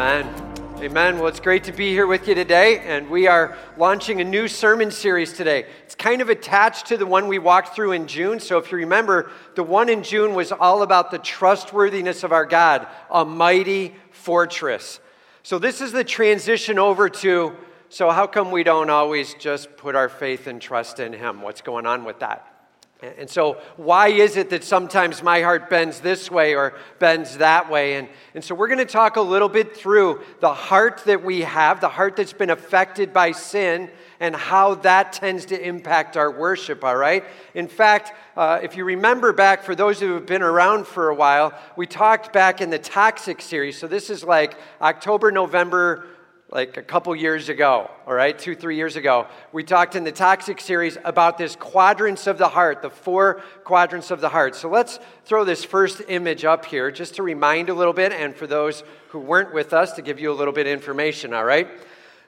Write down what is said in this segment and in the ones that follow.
Amen. Amen. Well, it's great to be here with you today, and we are launching a new sermon series today. It's kind of attached to the one we walked through in June. So, if you remember, the one in June was all about the trustworthiness of our God, a mighty fortress. So, this is the transition over to so, how come we don't always just put our faith and trust in Him? What's going on with that? And so, why is it that sometimes my heart bends this way or bends that way? And, and so, we're going to talk a little bit through the heart that we have, the heart that's been affected by sin, and how that tends to impact our worship, all right? In fact, uh, if you remember back, for those who have been around for a while, we talked back in the Toxic series. So, this is like October, November, like a couple years ago, all right, two, three years ago, we talked in the Toxic series about this quadrants of the heart, the four quadrants of the heart. So let's throw this first image up here just to remind a little bit, and for those who weren't with us, to give you a little bit of information, all right?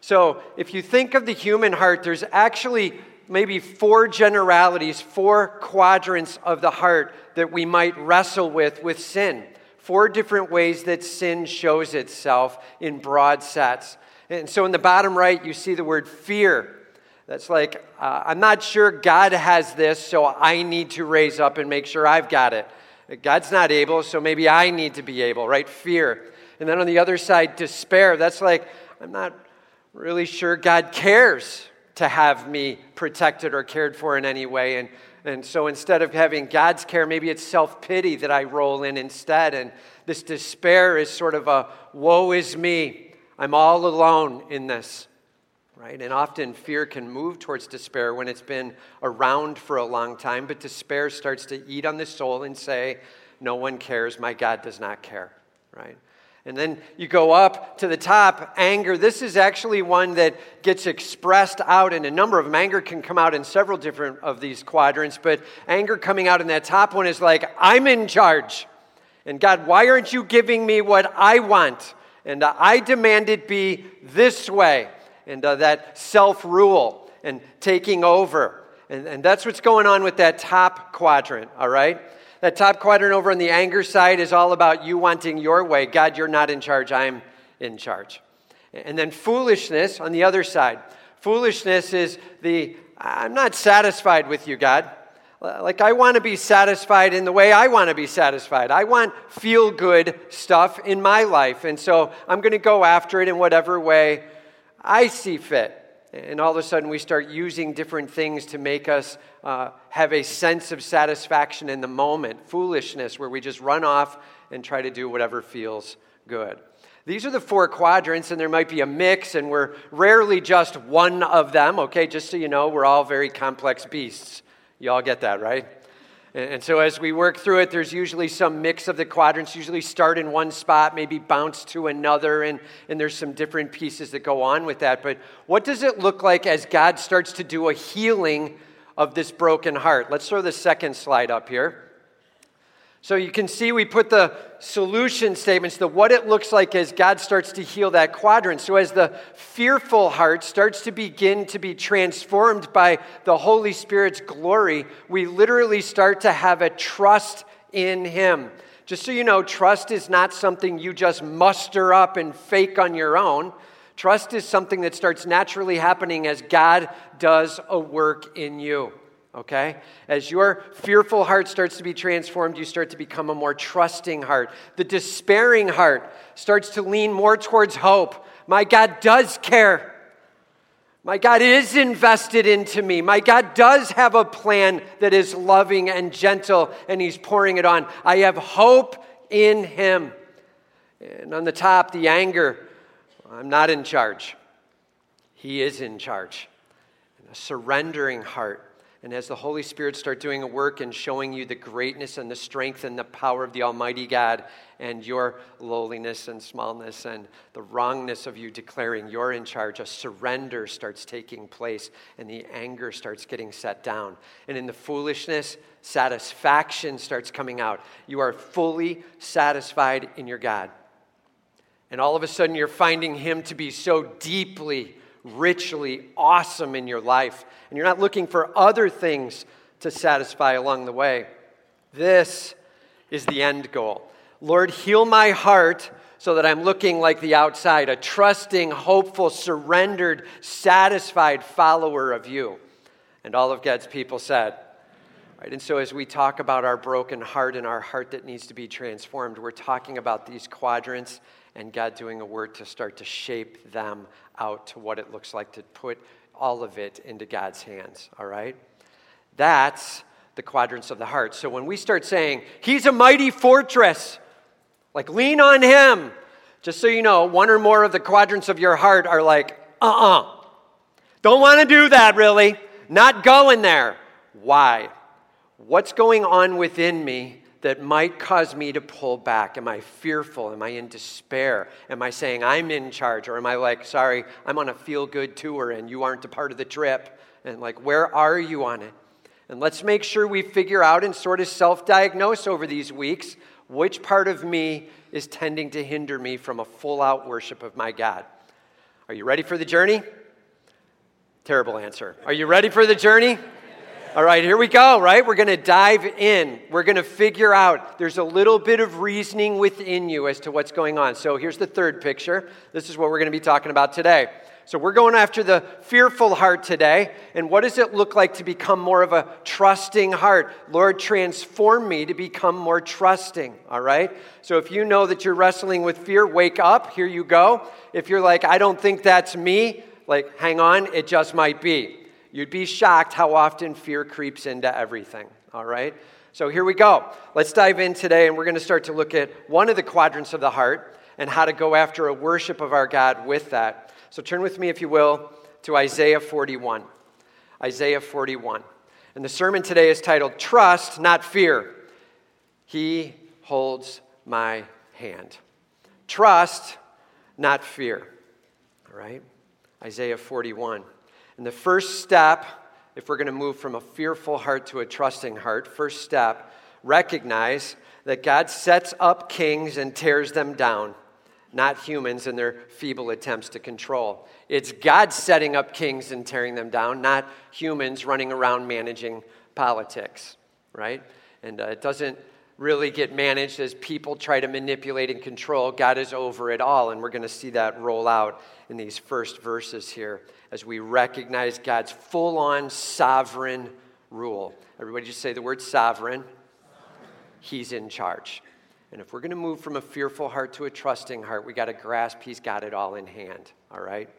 So if you think of the human heart, there's actually maybe four generalities, four quadrants of the heart that we might wrestle with with sin. Four different ways that sin shows itself in broad sets. And so in the bottom right, you see the word fear. That's like, uh, I'm not sure God has this, so I need to raise up and make sure I've got it. God's not able, so maybe I need to be able, right? Fear. And then on the other side, despair. That's like, I'm not really sure God cares to have me protected or cared for in any way. And, and so instead of having God's care, maybe it's self pity that I roll in instead. And this despair is sort of a woe is me. I'm all alone in this, right? And often fear can move towards despair when it's been around for a long time, but despair starts to eat on the soul and say, No one cares, my God does not care, right? And then you go up to the top, anger. This is actually one that gets expressed out in a number of them. Anger can come out in several different of these quadrants, but anger coming out in that top one is like, I'm in charge. And God, why aren't you giving me what I want? And uh, I demand it be this way. And uh, that self rule and taking over. And, and that's what's going on with that top quadrant, all right? That top quadrant over on the anger side is all about you wanting your way. God, you're not in charge, I'm in charge. And then foolishness on the other side. Foolishness is the I'm not satisfied with you, God. Like, I want to be satisfied in the way I want to be satisfied. I want feel good stuff in my life. And so I'm going to go after it in whatever way I see fit. And all of a sudden, we start using different things to make us uh, have a sense of satisfaction in the moment. Foolishness, where we just run off and try to do whatever feels good. These are the four quadrants, and there might be a mix, and we're rarely just one of them, okay? Just so you know, we're all very complex beasts. You all get that, right? And so as we work through it, there's usually some mix of the quadrants, usually start in one spot, maybe bounce to another, and, and there's some different pieces that go on with that. But what does it look like as God starts to do a healing of this broken heart? Let's throw the second slide up here. So you can see we put the solution statements, the what it looks like as God starts to heal that quadrant. So as the fearful heart starts to begin to be transformed by the Holy Spirit's glory, we literally start to have a trust in Him. Just so you know, trust is not something you just muster up and fake on your own. Trust is something that starts naturally happening as God does a work in you okay? As your fearful heart starts to be transformed, you start to become a more trusting heart. The despairing heart starts to lean more towards hope. My God does care. My God is invested into me. My God does have a plan that is loving and gentle, and He's pouring it on. I have hope in Him. And on the top, the anger I'm not in charge. He is in charge. And a surrendering heart and as the Holy Spirit start doing a work and showing you the greatness and the strength and the power of the Almighty God and your lowliness and smallness and the wrongness of you declaring you're in charge, a surrender starts taking place and the anger starts getting set down. And in the foolishness, satisfaction starts coming out. You are fully satisfied in your God. And all of a sudden, you're finding Him to be so deeply richly awesome in your life, and you're not looking for other things to satisfy along the way. This is the end goal. Lord, heal my heart so that I'm looking like the outside, a trusting, hopeful, surrendered, satisfied follower of you. And all of God's people said, Right, and so, as we talk about our broken heart and our heart that needs to be transformed, we're talking about these quadrants and God doing a work to start to shape them out to what it looks like to put all of it into God's hands. All right? That's the quadrants of the heart. So, when we start saying, He's a mighty fortress, like lean on Him, just so you know, one or more of the quadrants of your heart are like, uh uh-uh. uh. Don't want to do that, really. Not going there. Why? What's going on within me that might cause me to pull back? Am I fearful? Am I in despair? Am I saying I'm in charge? Or am I like, sorry, I'm on a feel good tour and you aren't a part of the trip? And like, where are you on it? And let's make sure we figure out and sort of self diagnose over these weeks which part of me is tending to hinder me from a full out worship of my God. Are you ready for the journey? Terrible answer. Are you ready for the journey? All right, here we go, right? We're going to dive in. We're going to figure out. There's a little bit of reasoning within you as to what's going on. So here's the third picture. This is what we're going to be talking about today. So we're going after the fearful heart today. And what does it look like to become more of a trusting heart? Lord, transform me to become more trusting. All right? So if you know that you're wrestling with fear, wake up. Here you go. If you're like, I don't think that's me, like, hang on, it just might be. You'd be shocked how often fear creeps into everything, all right? So here we go. Let's dive in today, and we're going to start to look at one of the quadrants of the heart and how to go after a worship of our God with that. So turn with me, if you will, to Isaiah 41. Isaiah 41. And the sermon today is titled Trust, Not Fear. He holds my hand. Trust, not fear. All right? Isaiah 41. And the first step, if we're going to move from a fearful heart to a trusting heart, first step, recognize that God sets up kings and tears them down, not humans and their feeble attempts to control. It's God setting up kings and tearing them down, not humans running around managing politics, right? And uh, it doesn't really get managed as people try to manipulate and control. God is over it all, and we're going to see that roll out in these first verses here as we recognize God's full on sovereign rule. Everybody just say the word sovereign. He's in charge. And if we're going to move from a fearful heart to a trusting heart, we got to grasp He's got it all in hand. All right?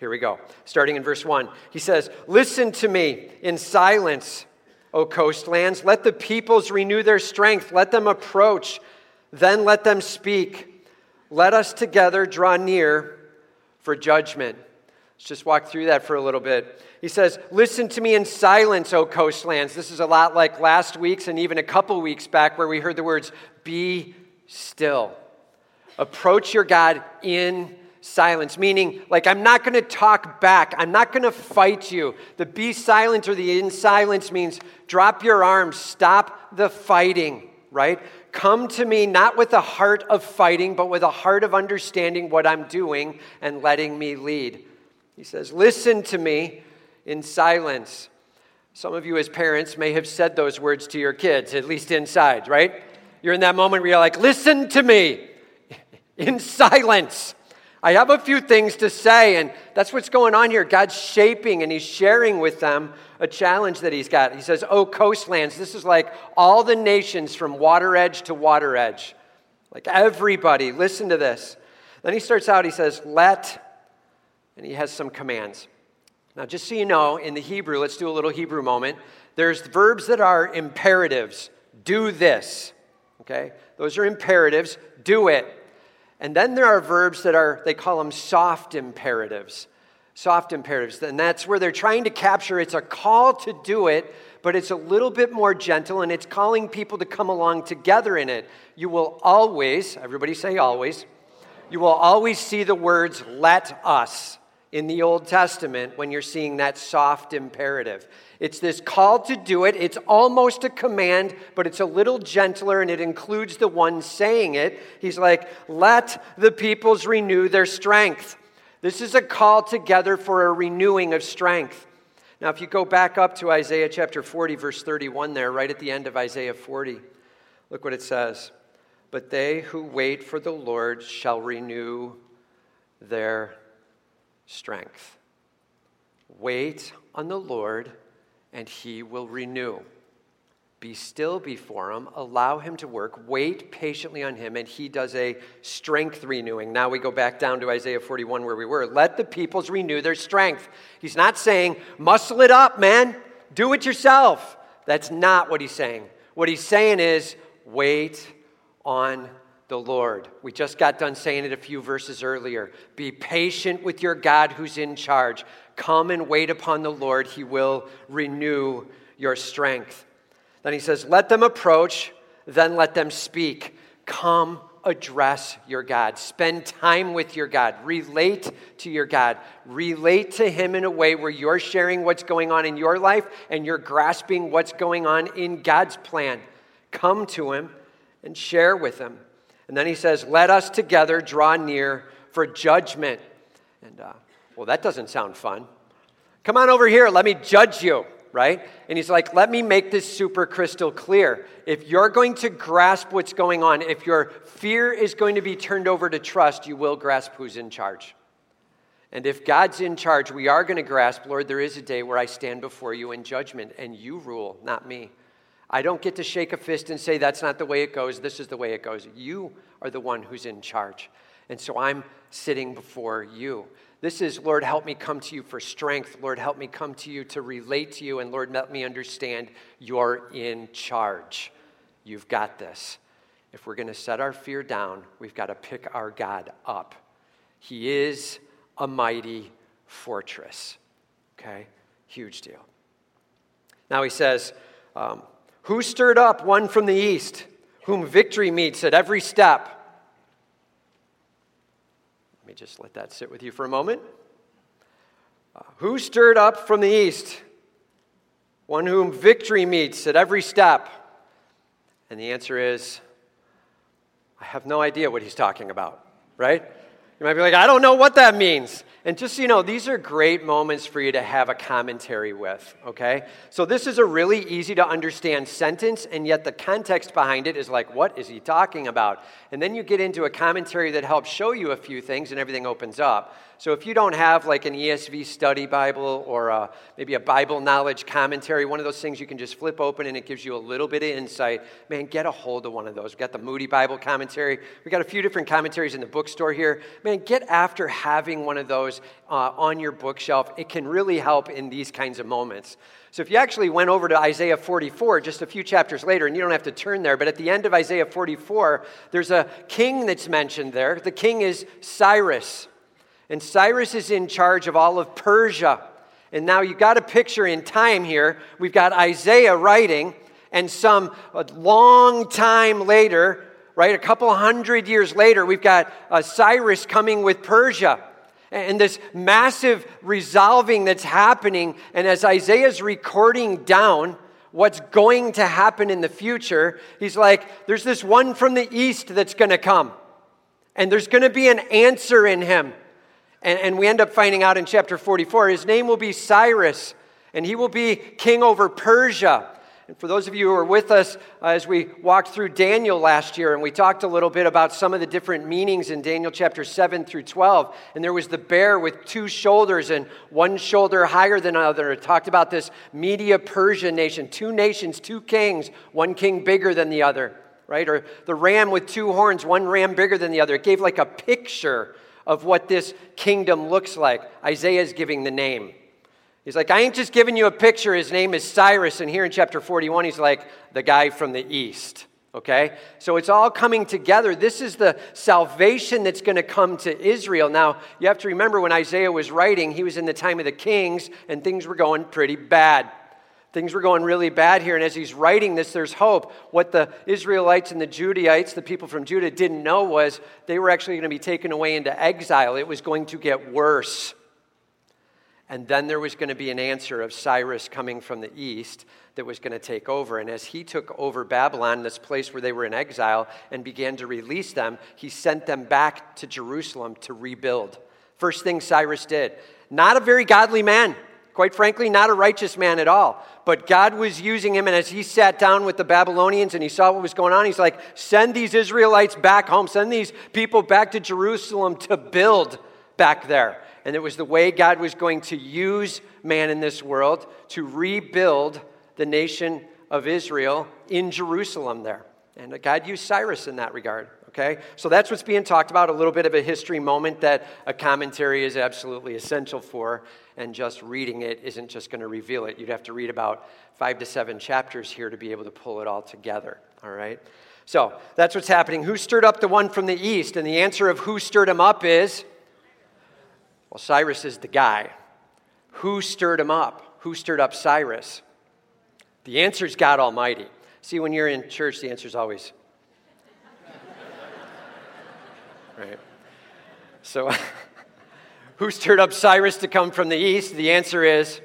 Here we go. Starting in verse 1, he says, Listen to me in silence, O coastlands. Let the peoples renew their strength. Let them approach. Then let them speak. Let us together draw near for judgment. Let's just walk through that for a little bit. He says, Listen to me in silence, O coastlands. This is a lot like last week's and even a couple weeks back where we heard the words, Be still. Approach your God in silence, meaning, like, I'm not going to talk back. I'm not going to fight you. The be silent or the in silence means drop your arms, stop the fighting, right? Come to me not with a heart of fighting, but with a heart of understanding what I'm doing and letting me lead. He says, Listen to me in silence. Some of you, as parents, may have said those words to your kids, at least inside, right? You're in that moment where you're like, Listen to me in silence. I have a few things to say, and that's what's going on here. God's shaping and He's sharing with them a challenge that He's got. He says, Oh, coastlands, this is like all the nations from water edge to water edge. Like everybody, listen to this. Then He starts out, He says, Let and he has some commands. Now, just so you know, in the Hebrew, let's do a little Hebrew moment. There's verbs that are imperatives. Do this. Okay? Those are imperatives. Do it. And then there are verbs that are, they call them soft imperatives. Soft imperatives. And that's where they're trying to capture it's a call to do it, but it's a little bit more gentle and it's calling people to come along together in it. You will always, everybody say always, you will always see the words let us in the Old Testament when you're seeing that soft imperative. It's this call to do it. It's almost a command, but it's a little gentler and it includes the one saying it. He's like, let the peoples renew their strength. This is a call together for a renewing of strength. Now, if you go back up to Isaiah chapter 40, verse 31, there, right at the end of Isaiah 40, look what it says. but they who wait for the Lord shall renew their strength. Wait on the Lord, and he will renew. Be still before him, allow him to work, wait patiently on him, and he does a strength renewing. Now we go back down to Isaiah 41 where we were. Let the peoples renew their strength. He's not saying, muscle it up, man, do it yourself. That's not what he's saying. What he's saying is, wait on the Lord. We just got done saying it a few verses earlier. Be patient with your God who's in charge. Come and wait upon the Lord, he will renew your strength. Then he says, Let them approach, then let them speak. Come address your God. Spend time with your God. Relate to your God. Relate to Him in a way where you're sharing what's going on in your life and you're grasping what's going on in God's plan. Come to Him and share with Him. And then he says, Let us together draw near for judgment. And, uh, well, that doesn't sound fun. Come on over here, let me judge you right? And he's like, let me make this super crystal clear. If you're going to grasp what's going on, if your fear is going to be turned over to trust, you will grasp who's in charge. And if God's in charge, we are going to grasp, Lord, there is a day where I stand before you in judgment and you rule, not me. I don't get to shake a fist and say, that's not the way it goes, this is the way it goes. You are the one who's in charge. And so I'm sitting before you. This is, Lord, help me come to you for strength. Lord, help me come to you to relate to you. And Lord, let me understand you're in charge. You've got this. If we're going to set our fear down, we've got to pick our God up. He is a mighty fortress. Okay? Huge deal. Now he says, um, Who stirred up one from the east, whom victory meets at every step? Let me just let that sit with you for a moment. Uh, who stirred up from the east? One whom victory meets at every step. And the answer is, I have no idea what he's talking about, right? You might be like, I don't know what that means. And just so you know, these are great moments for you to have a commentary with, okay? So this is a really easy to understand sentence, and yet the context behind it is like, what is he talking about? And then you get into a commentary that helps show you a few things, and everything opens up. So if you don't have like an ESV study Bible or a, maybe a Bible knowledge commentary, one of those things you can just flip open and it gives you a little bit of insight, man, get a hold of one of those. We've got the Moody Bible commentary. We've got a few different commentaries in the bookstore here. Man, get after having one of those uh, on your bookshelf. It can really help in these kinds of moments. So if you actually went over to Isaiah 44, just a few chapters later, and you don't have to turn there, but at the end of Isaiah 44, there's a king that's mentioned there. The king is Cyrus. And Cyrus is in charge of all of Persia. And now you've got a picture in time here. We've got Isaiah writing, and some long time later, right, a couple hundred years later, we've got uh, Cyrus coming with Persia. And this massive resolving that's happening. And as Isaiah's recording down what's going to happen in the future, he's like, there's this one from the east that's going to come. And there's going to be an answer in him. And, and we end up finding out in chapter 44 his name will be Cyrus, and he will be king over Persia. And for those of you who are with us uh, as we walked through Daniel last year, and we talked a little bit about some of the different meanings in Daniel chapter 7 through 12, and there was the bear with two shoulders and one shoulder higher than another. It talked about this Media Persian nation, two nations, two kings, one king bigger than the other, right? Or the ram with two horns, one ram bigger than the other. It gave like a picture of what this kingdom looks like. Isaiah is giving the name. He's like, I ain't just giving you a picture. His name is Cyrus. And here in chapter 41, he's like, the guy from the east. Okay? So it's all coming together. This is the salvation that's going to come to Israel. Now, you have to remember when Isaiah was writing, he was in the time of the kings, and things were going pretty bad. Things were going really bad here. And as he's writing this, there's hope. What the Israelites and the Judaites, the people from Judah, didn't know was they were actually going to be taken away into exile. It was going to get worse. And then there was going to be an answer of Cyrus coming from the east that was going to take over. And as he took over Babylon, this place where they were in exile, and began to release them, he sent them back to Jerusalem to rebuild. First thing Cyrus did. Not a very godly man Quite frankly, not a righteous man at all. But God was using him, and as he sat down with the Babylonians and he saw what was going on, he's like, send these Israelites back home, send these people back to Jerusalem to build back there. And it was the way God was going to use man in this world to rebuild the nation of Israel in Jerusalem there. And God used Cyrus in that regard. Okay? So that's what's being talked about, a little bit of a history moment that a commentary is absolutely essential for, and just reading it isn't just going to reveal it. You'd have to read about five to seven chapters here to be able to pull it all together. All right? So that's what's happening. Who stirred up the one from the east? And the answer of who stirred him up is well, Cyrus is the guy. Who stirred him up? Who stirred up Cyrus? The answer is God Almighty. See, when you're in church, the answer is always right? So, who stirred up Cyrus to come from the east? The answer is,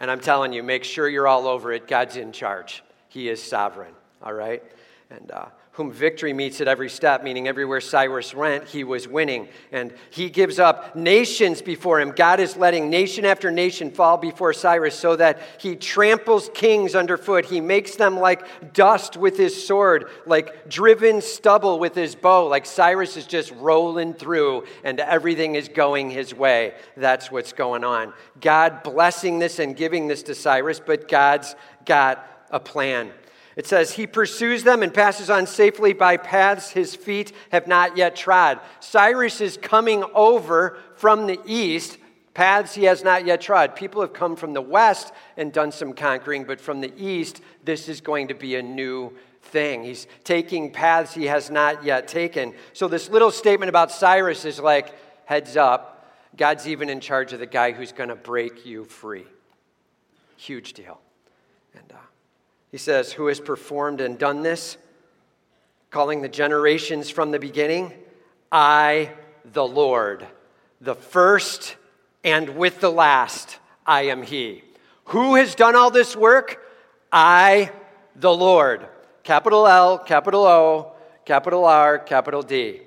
and I'm telling you, make sure you're all over it. God's in charge, He is sovereign, all right? And uh, whom victory meets at every step, meaning everywhere Cyrus went, he was winning. And he gives up nations before him. God is letting nation after nation fall before Cyrus so that he tramples kings underfoot. He makes them like dust with his sword, like driven stubble with his bow. Like Cyrus is just rolling through and everything is going his way. That's what's going on. God blessing this and giving this to Cyrus, but God's got a plan. It says, He pursues them and passes on safely by paths his feet have not yet trod. Cyrus is coming over from the east, paths he has not yet trod. People have come from the west and done some conquering, but from the east, this is going to be a new thing. He's taking paths he has not yet taken. So, this little statement about Cyrus is like, heads up, God's even in charge of the guy who's going to break you free. Huge deal. And, uh, he says, Who has performed and done this? Calling the generations from the beginning, I, the Lord, the first and with the last, I am He. Who has done all this work? I, the Lord. Capital L, capital O, capital R, capital D.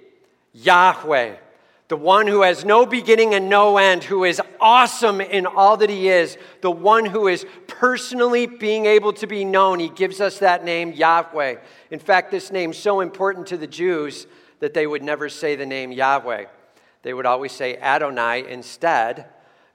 Yahweh the one who has no beginning and no end, who is awesome in all that he is, the one who is personally being able to be known. He gives us that name, Yahweh. In fact, this name's so important to the Jews that they would never say the name Yahweh. They would always say Adonai instead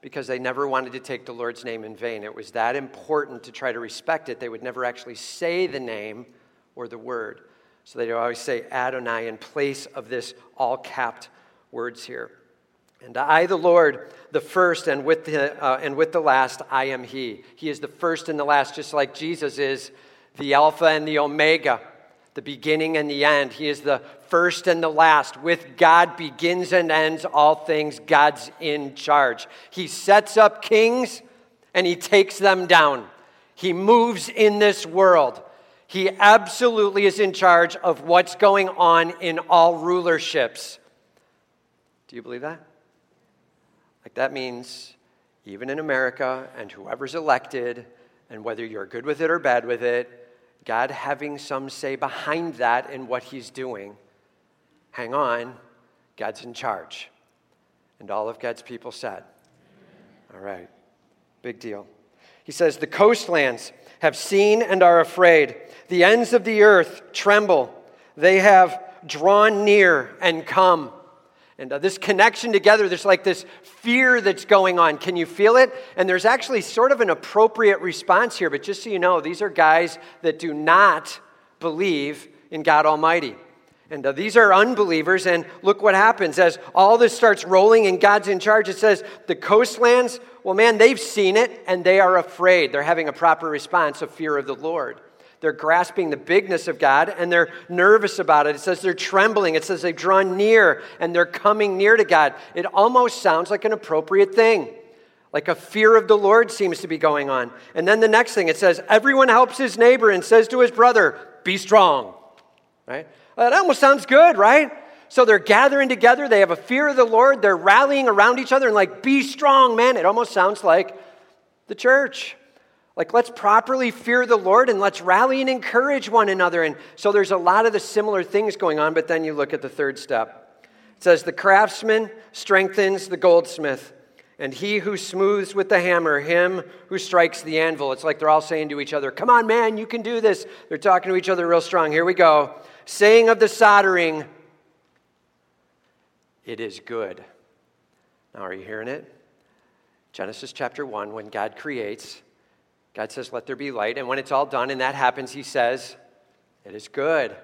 because they never wanted to take the Lord's name in vain. It was that important to try to respect it. They would never actually say the name or the word. So they would always say Adonai in place of this all capped words here. And I, the Lord, the first, and with the, uh, and with the last, I am He. He is the first and the last, just like Jesus is the Alpha and the Omega, the beginning and the end. He is the first and the last. With God begins and ends all things. God's in charge. He sets up kings and He takes them down. He moves in this world. He absolutely is in charge of what's going on in all rulerships. Do you believe that? Like that means even in America and whoever's elected, and whether you're good with it or bad with it, God having some say behind that in what he's doing. Hang on, God's in charge. And all of God's people said, All right, big deal. He says, The coastlands have seen and are afraid. The ends of the earth tremble. They have drawn near and come. And uh, this connection together, there's like this fear that's going on. Can you feel it? And there's actually sort of an appropriate response here, but just so you know, these are guys that do not believe in God Almighty. And uh, these are unbelievers, and look what happens as all this starts rolling and God's in charge. It says the coastlands, well, man, they've seen it and they are afraid. They're having a proper response of fear of the Lord. They're grasping the bigness of God and they're nervous about it. It says they're trembling. It says they've drawn near and they're coming near to God. It almost sounds like an appropriate thing. Like a fear of the Lord seems to be going on. And then the next thing it says, everyone helps his neighbor and says to his brother, be strong. Right? That almost sounds good, right? So they're gathering together. They have a fear of the Lord. They're rallying around each other and like, be strong, man. It almost sounds like the church. Like, let's properly fear the Lord and let's rally and encourage one another. And so there's a lot of the similar things going on, but then you look at the third step. It says, The craftsman strengthens the goldsmith, and he who smooths with the hammer, him who strikes the anvil. It's like they're all saying to each other, Come on, man, you can do this. They're talking to each other real strong. Here we go. Saying of the soldering, It is good. Now, are you hearing it? Genesis chapter 1, when God creates, God says, Let there be light. And when it's all done and that happens, he says, It is good.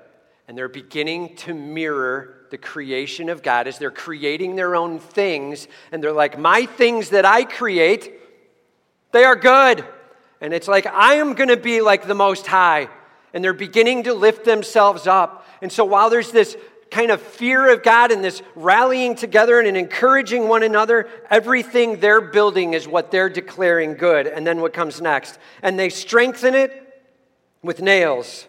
And they're beginning to mirror the creation of God as they're creating their own things. And they're like, My things that I create, they are good. And it's like, I am going to be like the Most High. And they're beginning to lift themselves up. And so while there's this kind of fear of God and this rallying together and encouraging one another, everything they're building is what they're declaring good. And then what comes next? And they strengthen it with nails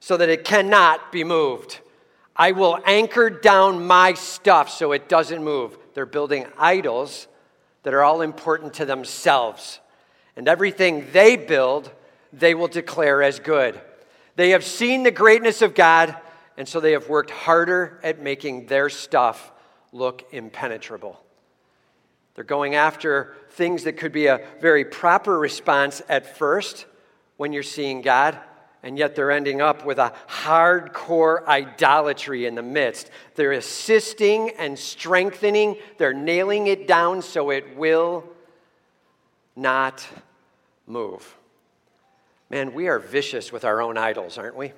so that it cannot be moved. I will anchor down my stuff so it doesn't move. They're building idols that are all important to themselves. And everything they build, they will declare as good. They have seen the greatness of God, and so they have worked harder at making their stuff look impenetrable. They're going after things that could be a very proper response at first when you're seeing God and yet they're ending up with a hardcore idolatry in the midst. They're assisting and strengthening, they're nailing it down so it will not move. Man, we are vicious with our own idols, aren't we?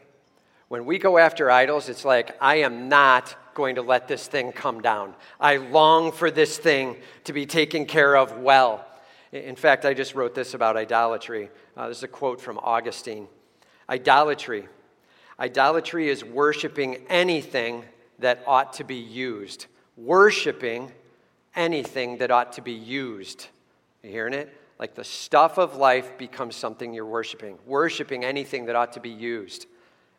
When we go after idols, it's like, I am not going to let this thing come down. I long for this thing to be taken care of well. In fact, I just wrote this about idolatry. Uh, this is a quote from Augustine. Idolatry. Idolatry is worshiping anything that ought to be used. Worshiping anything that ought to be used. You hearing it? Like the stuff of life becomes something you're worshiping. Worshiping anything that ought to be used.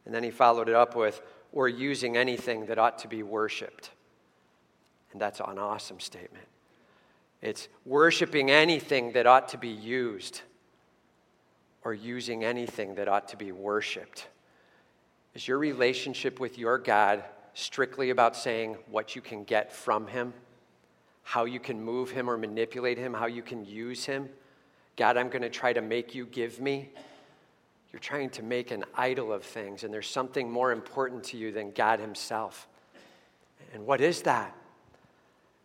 And then he followed it up with, or using anything that ought to be worshiped. And that's an awesome statement. It's worshiping anything that ought to be used or using anything that ought to be worshiped? Is your relationship with your God strictly about saying what you can get from Him, how you can move Him or manipulate Him, how you can use Him? God, I'm going to try to make you give me. You're trying to make an idol of things, and there's something more important to you than God Himself. And what is that?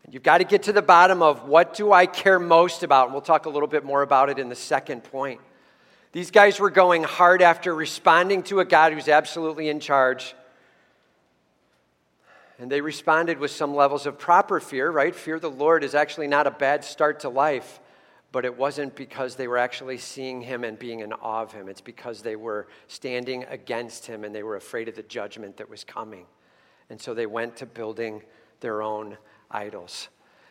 And you've got to get to the bottom of what do I care most about? And we'll talk a little bit more about it in the second point. These guys were going hard after responding to a God who's absolutely in charge. And they responded with some levels of proper fear, right? Fear the Lord is actually not a bad start to life, but it wasn't because they were actually seeing him and being in awe of him. It's because they were standing against him and they were afraid of the judgment that was coming. And so they went to building their own idols.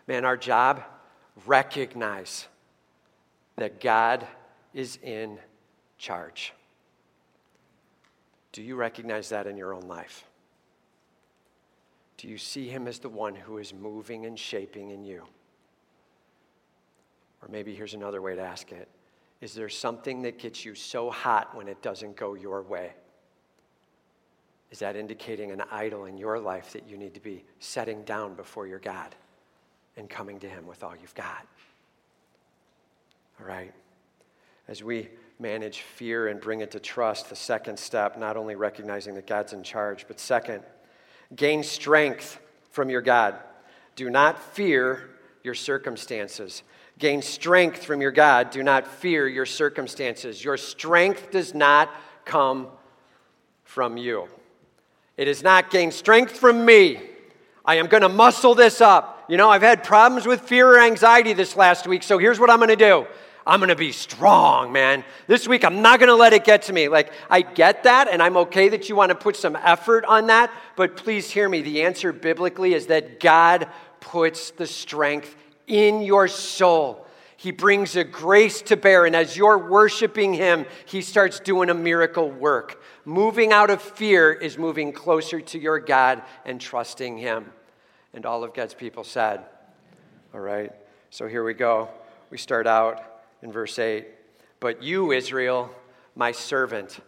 Man, our job, recognize that God is in charge. Do you recognize that in your own life? Do you see him as the one who is moving and shaping in you? Or maybe here's another way to ask it Is there something that gets you so hot when it doesn't go your way? Is that indicating an idol in your life that you need to be setting down before your God and coming to Him with all you've got? All right. As we manage fear and bring it to trust. The second step, not only recognizing that God's in charge, but second, gain strength from your God. Do not fear your circumstances. Gain strength from your God. Do not fear your circumstances. Your strength does not come from you. It is not gain strength from me. I am going to muscle this up. You know, I've had problems with fear or anxiety this last week, so here's what I'm going to do I'm going to be strong, man. This week, I'm not going to let it get to me. Like, I get that, and I'm okay that you want to put some effort on that, but please hear me. The answer biblically is that God puts the strength in your soul. He brings a grace to bear, and as you're worshiping Him, He starts doing a miracle work. Moving out of fear is moving closer to your God and trusting Him. And all of God's people said, All right, so here we go. We start out in verse 8. But you, Israel, my servant.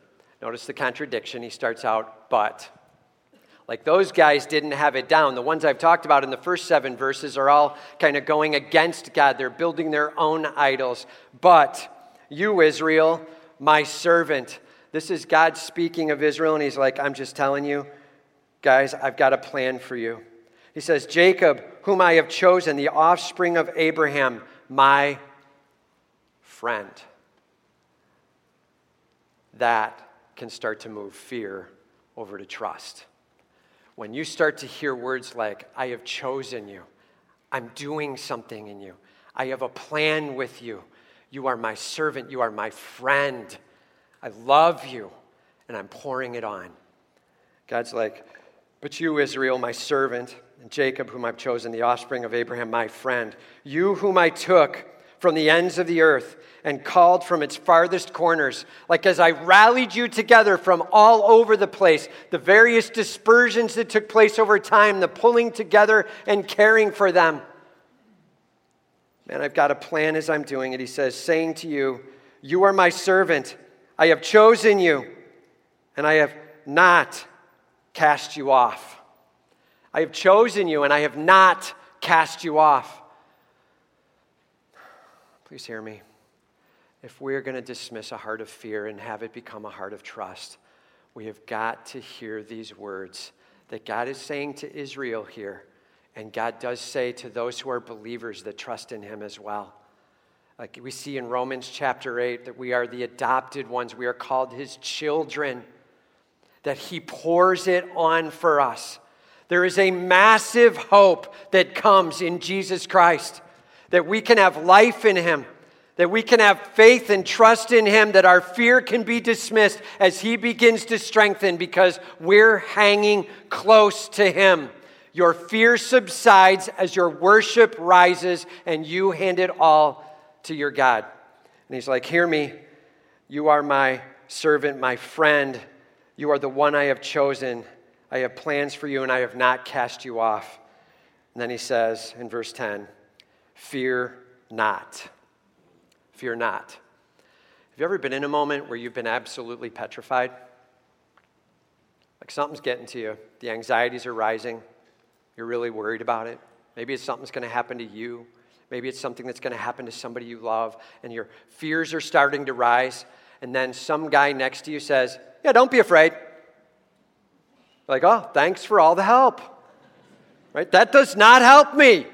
Notice the contradiction. He starts out, but. Like those guys didn't have it down. The ones I've talked about in the first seven verses are all kind of going against God. They're building their own idols. But you, Israel, my servant, this is God speaking of Israel, and he's like, I'm just telling you, guys, I've got a plan for you. He says, Jacob, whom I have chosen, the offspring of Abraham, my friend. That can start to move fear over to trust when you start to hear words like, I have chosen you, I'm doing something in you, I have a plan with you, you are my servant, you are my friend, I love you, and I'm pouring it on. God's like, But you, Israel, my servant, and Jacob, whom I've chosen, the offspring of Abraham, my friend, you whom I took from the ends of the earth and called from its farthest corners. Like as I rallied you together from all over the place, the various dispersions that took place over time, the pulling together and caring for them. Man, I've got a plan as I'm doing it. He says, saying to you, You are my servant. I have chosen you, and I have not cast you off. I have chosen you, and I have not cast you off. Please hear me if we're going to dismiss a heart of fear and have it become a heart of trust, we have got to hear these words that God is saying to Israel here, and God does say to those who are believers that trust in Him as well. Like we see in Romans chapter 8, that we are the adopted ones, we are called His children, that He pours it on for us. There is a massive hope that comes in Jesus Christ, that we can have life in Him that we can have faith and trust in Him, that our fear can be dismissed as He begins to strengthen because we're hanging close to Him. Your fear subsides as your worship rises and you hand it all to your God. And He's like, Hear me. You are my servant, my friend. You are the one I have chosen. I have plans for you and I have not cast you off. And then He says in verse 10, Fear not. Fear not. Have you ever been in a moment where you've been absolutely petrified? Like something's getting to you, the anxieties are rising, you're really worried about it. Maybe it's something's going to happen to you. Maybe it's something that's going to happen to somebody you love, and your fears are starting to rise. And then some guy next to you says, Yeah, don't be afraid. Like, oh, thanks for all the help. Right? That does not help me.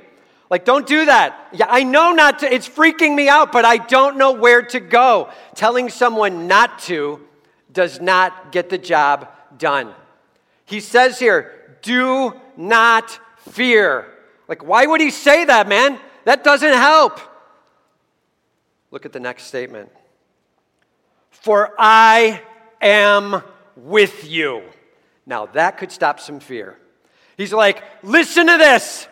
Like, don't do that. Yeah, I know not to, it's freaking me out, but I don't know where to go. Telling someone not to does not get the job done. He says here, do not fear. Like, why would he say that, man? That doesn't help. Look at the next statement. For I am with you. Now, that could stop some fear. He's like, listen to this.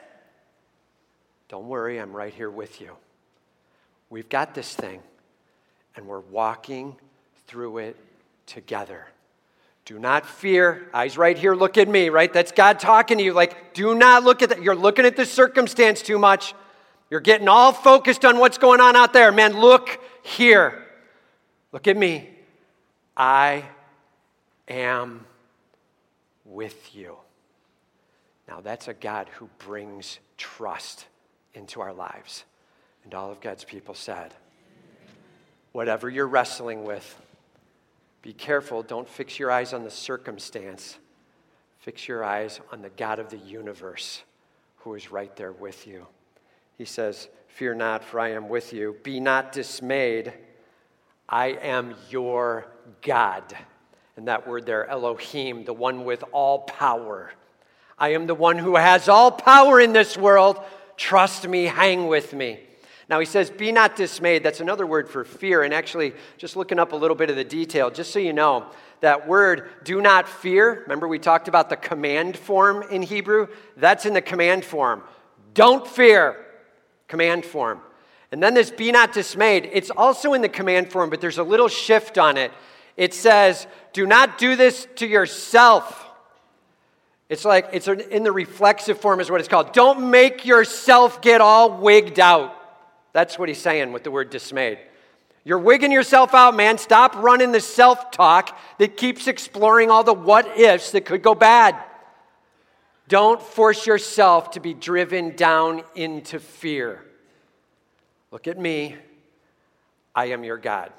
Don't worry, I'm right here with you. We've got this thing, and we're walking through it together. Do not fear. Eyes right here, look at me, right? That's God talking to you. Like, do not look at that. You're looking at the circumstance too much. You're getting all focused on what's going on out there. Man, look here. Look at me. I am with you. Now, that's a God who brings trust into our lives. And all of God's people said, Whatever you're wrestling with, be careful. Don't fix your eyes on the circumstance. Fix your eyes on the God of the universe who is right there with you. He says, Fear not, for I am with you. Be not dismayed. I am your God. And that word there, Elohim, the one with all power. I am the one who has all power in this world Trust me, hang with me. Now he says, Be not dismayed. That's another word for fear. And actually, just looking up a little bit of the detail, just so you know, that word, do not fear, remember we talked about the command form in Hebrew? That's in the command form. Don't fear, command form. And then this be not dismayed, it's also in the command form, but there's a little shift on it. It says, Do not do this to yourself. It's like, it's in the reflexive form, is what it's called. Don't make yourself get all wigged out. That's what he's saying with the word dismayed. You're wigging yourself out, man. Stop running the self talk that keeps exploring all the what ifs that could go bad. Don't force yourself to be driven down into fear. Look at me. I am your God.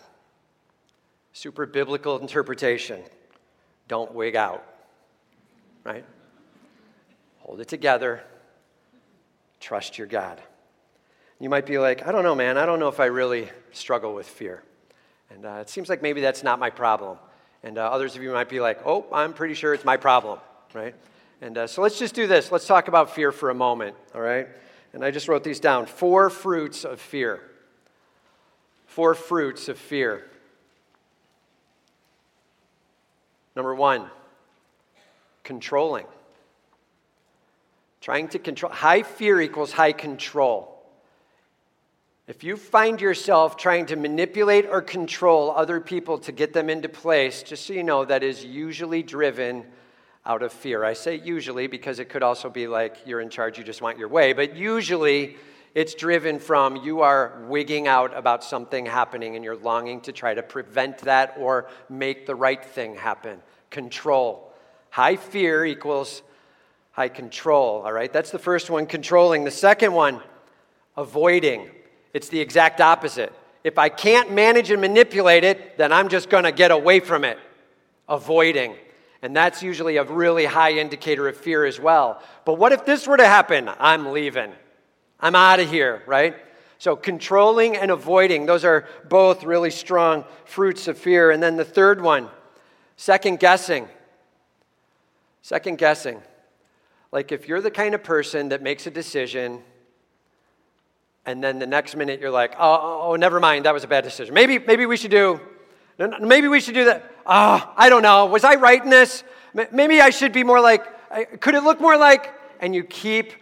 Super biblical interpretation. Don't wig out, right? Hold it together. Trust your God. You might be like, I don't know, man. I don't know if I really struggle with fear. And uh, it seems like maybe that's not my problem. And uh, others of you might be like, oh, I'm pretty sure it's my problem, right? And uh, so let's just do this. Let's talk about fear for a moment, all right? And I just wrote these down four fruits of fear. Four fruits of fear. Number one, controlling. Trying to control. High fear equals high control. If you find yourself trying to manipulate or control other people to get them into place, just so you know, that is usually driven out of fear. I say usually because it could also be like you're in charge, you just want your way, but usually it's driven from you are wigging out about something happening and you're longing to try to prevent that or make the right thing happen. Control. High fear equals high control, all right? That's the first one, controlling. The second one, avoiding. It's the exact opposite. If I can't manage and manipulate it, then I'm just going to get away from it. Avoiding. And that's usually a really high indicator of fear as well. But what if this were to happen? I'm leaving. I'm out of here, right? So, controlling and avoiding, those are both really strong fruits of fear. And then the third one, second guessing. Second guessing. Like if you're the kind of person that makes a decision and then the next minute you're like, oh, oh, oh, never mind, that was a bad decision. Maybe, maybe we should do, maybe we should do that. Oh, I don't know. Was I right in this? Maybe I should be more like, could it look more like? And you keep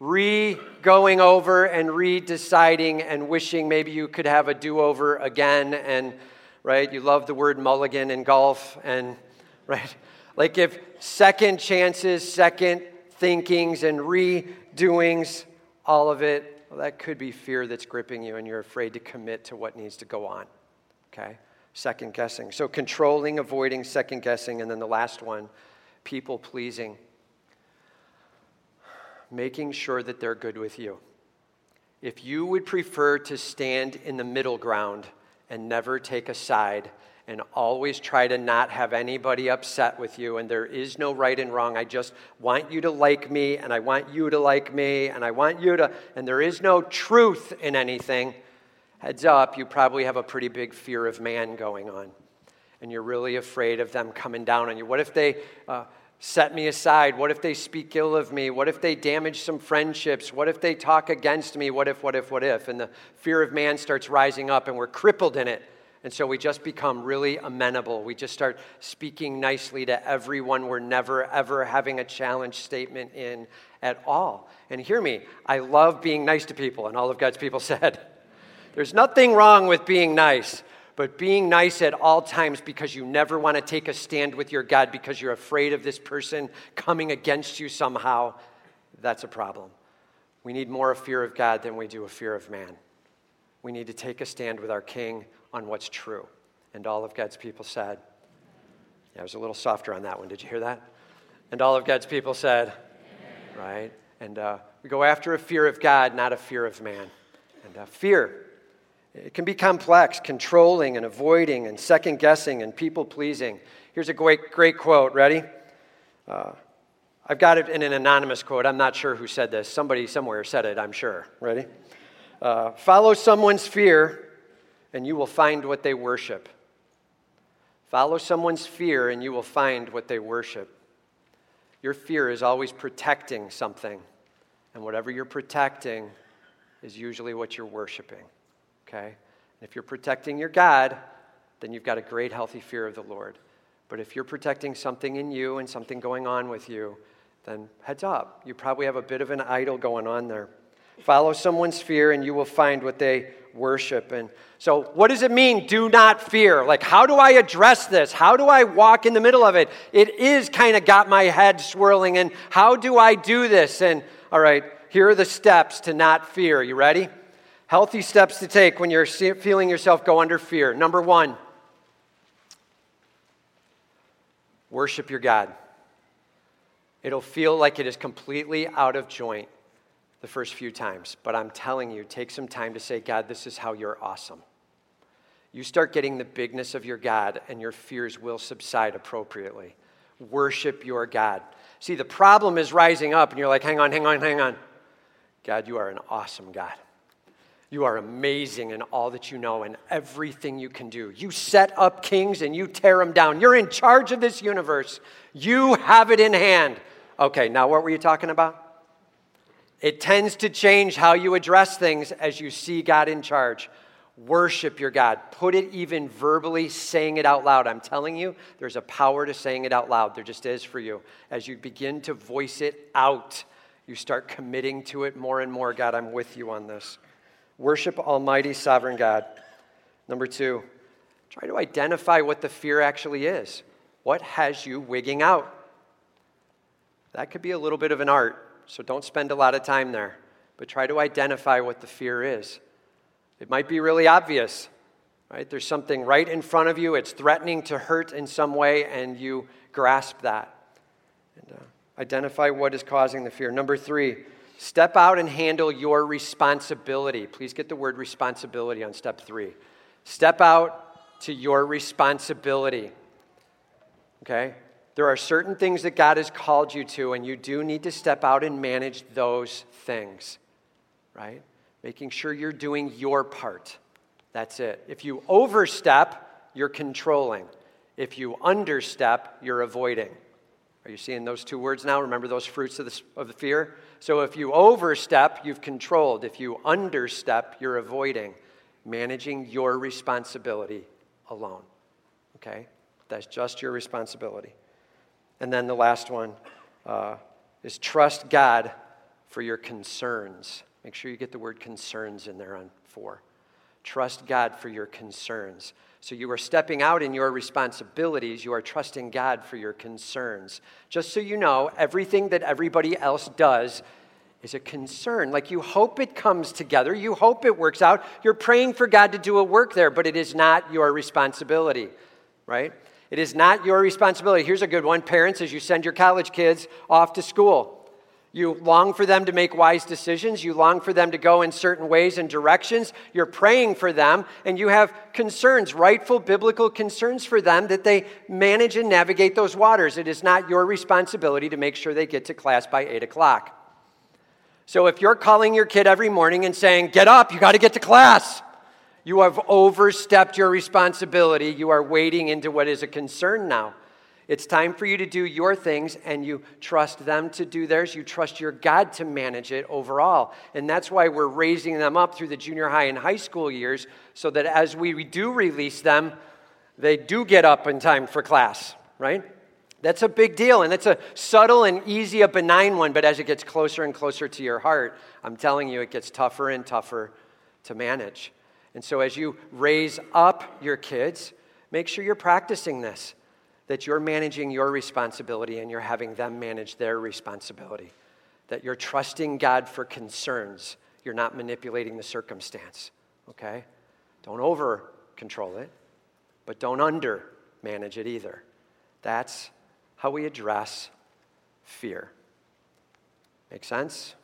re going over and re deciding and wishing maybe you could have a do over again. And, right, you love the word mulligan in golf. And, right, like if second chances, second thinkings, and redoings, all of it well, that could be fear that's gripping you and you're afraid to commit to what needs to go on. Okay? Second guessing. So, controlling, avoiding, second guessing. And then the last one, people pleasing. Making sure that they're good with you. If you would prefer to stand in the middle ground and never take a side, and always try to not have anybody upset with you. And there is no right and wrong. I just want you to like me, and I want you to like me, and I want you to, and there is no truth in anything. Heads up, you probably have a pretty big fear of man going on. And you're really afraid of them coming down on you. What if they uh, set me aside? What if they speak ill of me? What if they damage some friendships? What if they talk against me? What if, what if, what if? And the fear of man starts rising up, and we're crippled in it and so we just become really amenable. We just start speaking nicely to everyone. We're never, ever having a challenge statement in at all. And hear me, I love being nice to people, and all of God's people said. There's nothing wrong with being nice, but being nice at all times because you never want to take a stand with your God because you're afraid of this person coming against you somehow, that's a problem. We need more a fear of God than we do a fear of man. We need to take a stand with our King on what's true. And all of God's people said, yeah, I was a little softer on that one. Did you hear that? And all of God's people said, Amen. right? And uh, we go after a fear of God, not a fear of man. And uh, fear, it can be complex, controlling and avoiding and second guessing and people pleasing. Here's a great, great quote. Ready? Uh, I've got it in an anonymous quote. I'm not sure who said this. Somebody somewhere said it, I'm sure. Ready? Uh, follow someone's fear and you will find what they worship. Follow someone's fear, and you will find what they worship. Your fear is always protecting something, and whatever you're protecting is usually what you're worshiping. Okay? And if you're protecting your God, then you've got a great, healthy fear of the Lord. But if you're protecting something in you and something going on with you, then heads up. You probably have a bit of an idol going on there. Follow someone's fear, and you will find what they worship. And so, what does it mean, do not fear? Like, how do I address this? How do I walk in the middle of it? It is kind of got my head swirling. And how do I do this? And all right, here are the steps to not fear. You ready? Healthy steps to take when you're feeling yourself go under fear. Number one, worship your God. It'll feel like it is completely out of joint the first few times, but I'm telling you, take some time to say, God, this is how you're awesome. You start getting the bigness of your God, and your fears will subside appropriately. Worship your God. See, the problem is rising up, and you're like, hang on, hang on, hang on. God, you are an awesome God. You are amazing in all that you know and everything you can do. You set up kings and you tear them down. You're in charge of this universe. You have it in hand. Okay, now what were you talking about? It tends to change how you address things as you see God in charge. Worship your God. Put it even verbally, saying it out loud. I'm telling you, there's a power to saying it out loud. There just is for you. As you begin to voice it out, you start committing to it more and more. God, I'm with you on this. Worship Almighty Sovereign God. Number two, try to identify what the fear actually is. What has you wigging out? That could be a little bit of an art, so don't spend a lot of time there, but try to identify what the fear is. It might be really obvious, right? There's something right in front of you, it's threatening to hurt in some way, and you grasp that. And, uh, identify what is causing the fear. Number three, Step out and handle your responsibility. Please get the word responsibility on step three. Step out to your responsibility. Okay? There are certain things that God has called you to, and you do need to step out and manage those things, right? Making sure you're doing your part. That's it. If you overstep, you're controlling. If you understep, you're avoiding. Are you seeing those two words now? Remember those fruits of the, of the fear? So if you overstep, you've controlled. If you understep, you're avoiding. Managing your responsibility alone. Okay? That's just your responsibility. And then the last one uh, is trust God for your concerns. Make sure you get the word concerns in there on four. Trust God for your concerns. So you are stepping out in your responsibilities. You are trusting God for your concerns. Just so you know, everything that everybody else does is a concern. Like you hope it comes together, you hope it works out. You're praying for God to do a work there, but it is not your responsibility, right? It is not your responsibility. Here's a good one parents, as you send your college kids off to school. You long for them to make wise decisions. You long for them to go in certain ways and directions. You're praying for them, and you have concerns, rightful biblical concerns for them, that they manage and navigate those waters. It is not your responsibility to make sure they get to class by 8 o'clock. So if you're calling your kid every morning and saying, Get up, you got to get to class, you have overstepped your responsibility. You are wading into what is a concern now. It's time for you to do your things and you trust them to do theirs. You trust your God to manage it overall. And that's why we're raising them up through the junior high and high school years so that as we do release them, they do get up in time for class, right? That's a big deal, and it's a subtle and easy, a benign one, but as it gets closer and closer to your heart, I'm telling you, it gets tougher and tougher to manage. And so, as you raise up your kids, make sure you're practicing this that you're managing your responsibility and you're having them manage their responsibility. That you're trusting God for concerns. You're not manipulating the circumstance, okay? Don't over control it, but don't under manage it either. That's how we address fear. Make sense?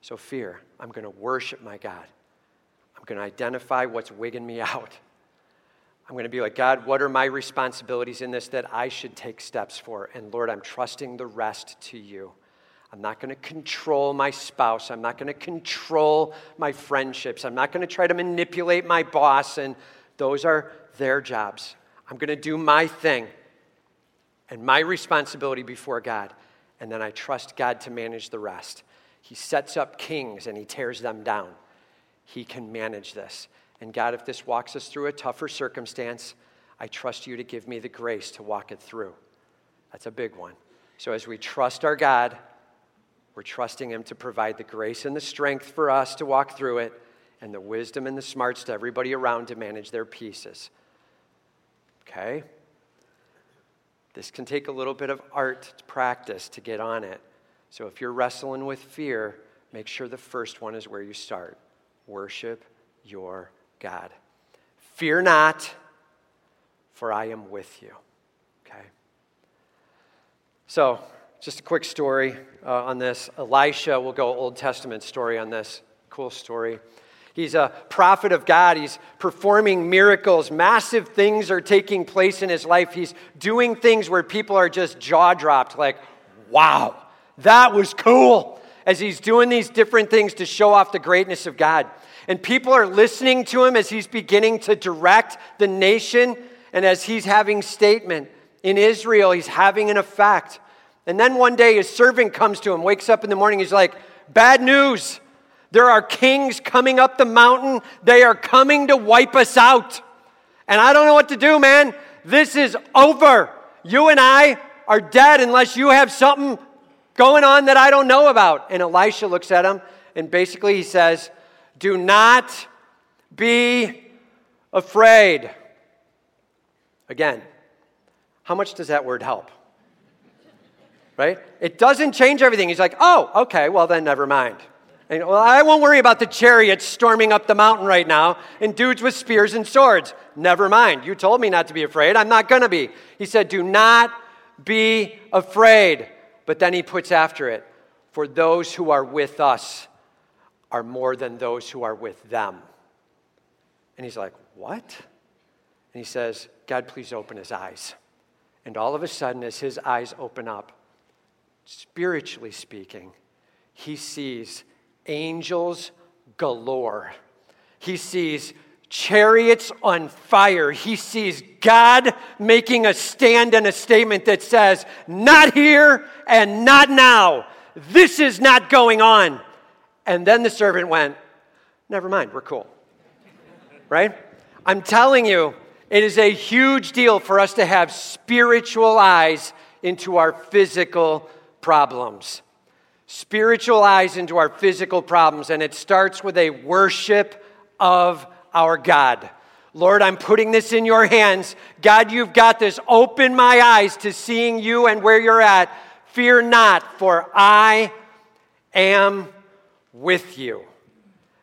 So, fear, I'm going to worship my God. I'm going to identify what's wigging me out. I'm going to be like, God, what are my responsibilities in this that I should take steps for? And Lord, I'm trusting the rest to you. I'm not going to control my spouse. I'm not going to control my friendships. I'm not going to try to manipulate my boss, and those are their jobs. I'm going to do my thing and my responsibility before God. And then I trust God to manage the rest. He sets up kings and he tears them down. He can manage this. And God, if this walks us through a tougher circumstance, I trust you to give me the grace to walk it through. That's a big one. So as we trust our God, we're trusting Him to provide the grace and the strength for us to walk through it, and the wisdom and the smarts to everybody around to manage their pieces. Okay? This can take a little bit of art to practice to get on it. So if you're wrestling with fear, make sure the first one is where you start. Worship your God. Fear not, for I am with you. Okay? So, just a quick story uh, on this. Elisha, we'll go Old Testament story on this. Cool story. He's a prophet of God. He's performing miracles. Massive things are taking place in his life. He's doing things where people are just jaw dropped, like, wow, that was cool. As he's doing these different things to show off the greatness of God. And people are listening to him as he's beginning to direct the nation and as he's having statement. In Israel, he's having an effect. And then one day his servant comes to him, wakes up in the morning, he's like, Bad news. There are kings coming up the mountain. They are coming to wipe us out. And I don't know what to do, man. This is over. You and I are dead unless you have something going on that I don't know about. And Elisha looks at him and basically he says, Do not be afraid. Again, how much does that word help? right? It doesn't change everything. He's like, oh, okay, well, then never mind. And, well, I won't worry about the chariots storming up the mountain right now and dudes with spears and swords. Never mind. You told me not to be afraid. I'm not going to be. He said, do not be afraid. But then he puts after it, for those who are with us are more than those who are with them. And he's like, what? And he says, God, please open his eyes. And all of a sudden, as his eyes open up, spiritually speaking, he sees angels galore. He sees chariots on fire. He sees God making a stand and a statement that says, Not here and not now. This is not going on. And then the servant went, Never mind, we're cool. right? I'm telling you, it is a huge deal for us to have spiritual eyes into our physical problems. Spiritual eyes into our physical problems, and it starts with a worship of our God. Lord, I'm putting this in your hands. God, you've got this. Open my eyes to seeing you and where you're at. Fear not, for I am with you.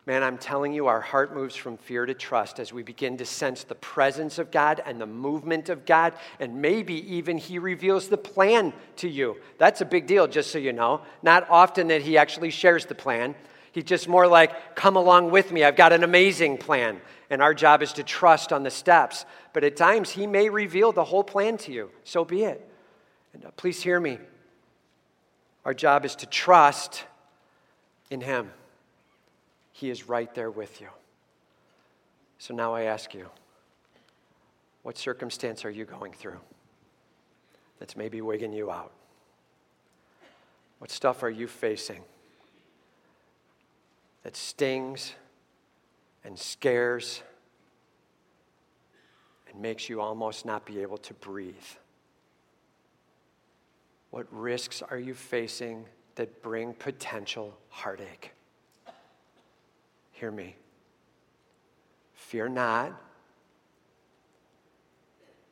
Man, I'm telling you, our heart moves from fear to trust as we begin to sense the presence of God and the movement of God, and maybe even He reveals the plan to you. That's a big deal, just so you know. Not often that He actually shares the plan. He's just more like, come along with me. I've got an amazing plan. And our job is to trust on the steps. But at times, He may reveal the whole plan to you. So be it. And uh, please hear me. Our job is to trust in Him. He is right there with you. So now I ask you, what circumstance are you going through that's maybe wigging you out? What stuff are you facing that stings and scares and makes you almost not be able to breathe? What risks are you facing that bring potential heartache? Hear me. Fear not.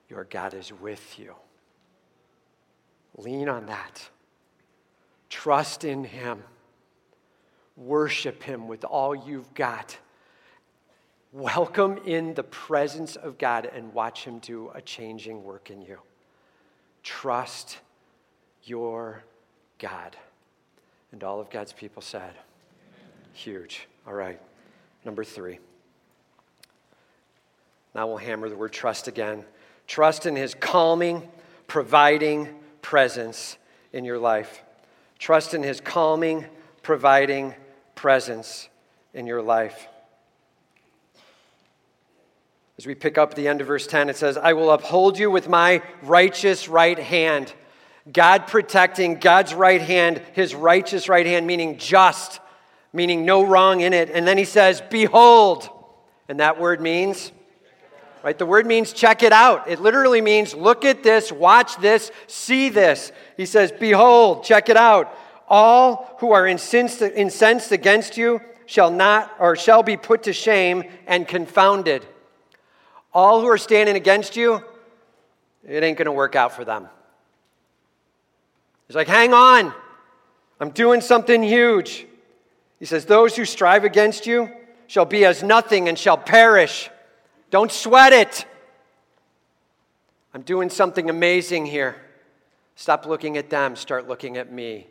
Your God is with you. Lean on that. Trust in Him. Worship Him with all you've got. Welcome in the presence of God and watch Him do a changing work in you. Trust your God. And all of God's people said, Huge. All right. Number three. Now we'll hammer the word trust again. Trust in his calming, providing presence in your life. Trust in his calming, providing presence in your life. As we pick up the end of verse 10, it says, I will uphold you with my righteous right hand. God protecting God's right hand, his righteous right hand, meaning just, meaning no wrong in it. And then he says, Behold. And that word means, right? The word means check it out. It literally means look at this, watch this, see this. He says, Behold, check it out. All who are incensed, incensed against you shall not or shall be put to shame and confounded. All who are standing against you, it ain't going to work out for them. He's like, hang on. I'm doing something huge. He says, Those who strive against you shall be as nothing and shall perish. Don't sweat it. I'm doing something amazing here. Stop looking at them, start looking at me.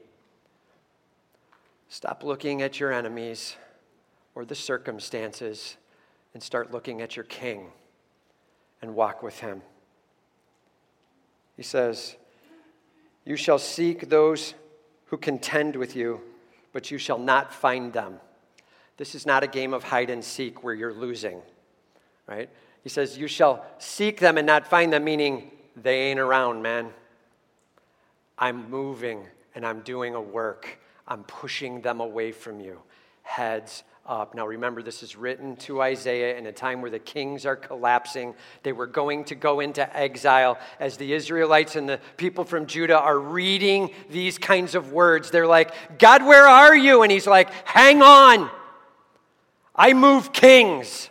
Stop looking at your enemies or the circumstances and start looking at your king and walk with him. He says, You shall seek those who contend with you, but you shall not find them. This is not a game of hide and seek where you're losing, right? He says, You shall seek them and not find them, meaning they ain't around, man. I'm moving and I'm doing a work. I'm pushing them away from you. Heads up. Now remember, this is written to Isaiah in a time where the kings are collapsing. They were going to go into exile. As the Israelites and the people from Judah are reading these kinds of words, they're like, God, where are you? And he's like, hang on. I move kings.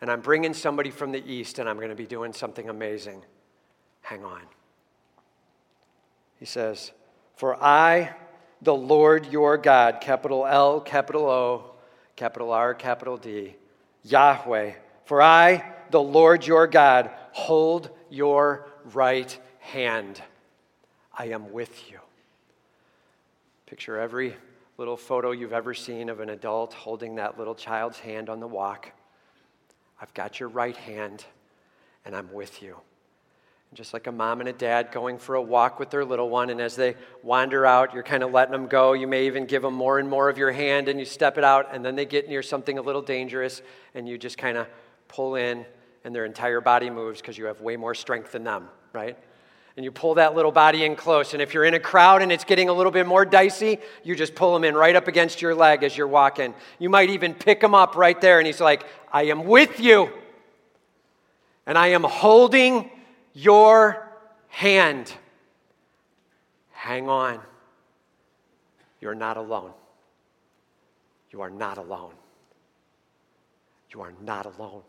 And I'm bringing somebody from the east, and I'm going to be doing something amazing. Hang on. He says, For I, the Lord your God, capital L, capital O, capital R, capital D, Yahweh, for I, the Lord your God, hold your right hand. I am with you. Picture every little photo you've ever seen of an adult holding that little child's hand on the walk. I've got your right hand, and I'm with you. Just like a mom and a dad going for a walk with their little one, and as they wander out, you're kind of letting them go. You may even give them more and more of your hand, and you step it out, and then they get near something a little dangerous, and you just kind of pull in, and their entire body moves because you have way more strength than them, right? And you pull that little body in close. And if you're in a crowd and it's getting a little bit more dicey, you just pull them in right up against your leg as you're walking. You might even pick him up right there, and he's like, I am with you, and I am holding your hand. Hang on. You're not alone. You are not alone. You are not alone.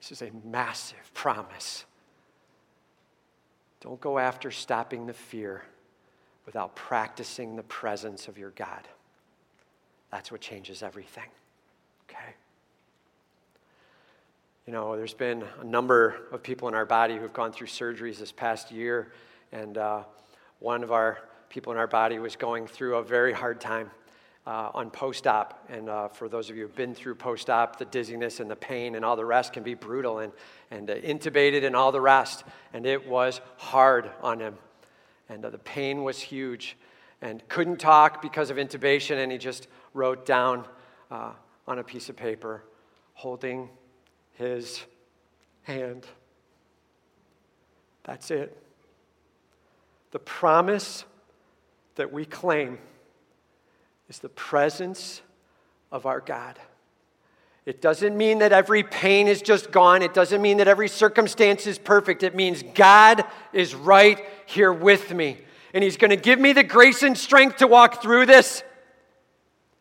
This is a massive promise. Don't go after stopping the fear without practicing the presence of your God. That's what changes everything. Okay? You know, there's been a number of people in our body who've gone through surgeries this past year, and uh, one of our people in our body was going through a very hard time uh, on post op. And uh, for those of you who've been through post op, the dizziness and the pain and all the rest can be brutal, and, and uh, intubated and all the rest. And it was hard on him. And uh, the pain was huge, and couldn't talk because of intubation, and he just wrote down uh, on a piece of paper, holding his hand. That's it. The promise that we claim is the presence of our God. It doesn't mean that every pain is just gone. It doesn't mean that every circumstance is perfect. It means God is right here with me. And He's going to give me the grace and strength to walk through this.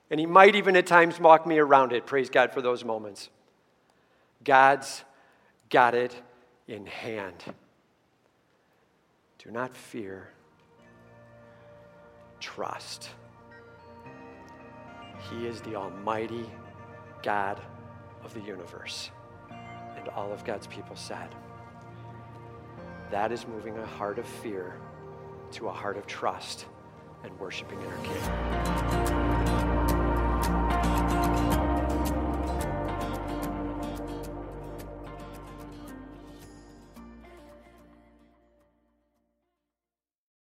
And He might even at times walk me around it. Praise God for those moments. God's got it in hand. Do not fear, trust. He is the Almighty God of the universe. And all of God's people said, that is moving a heart of fear to a heart of trust and worshiping in our King.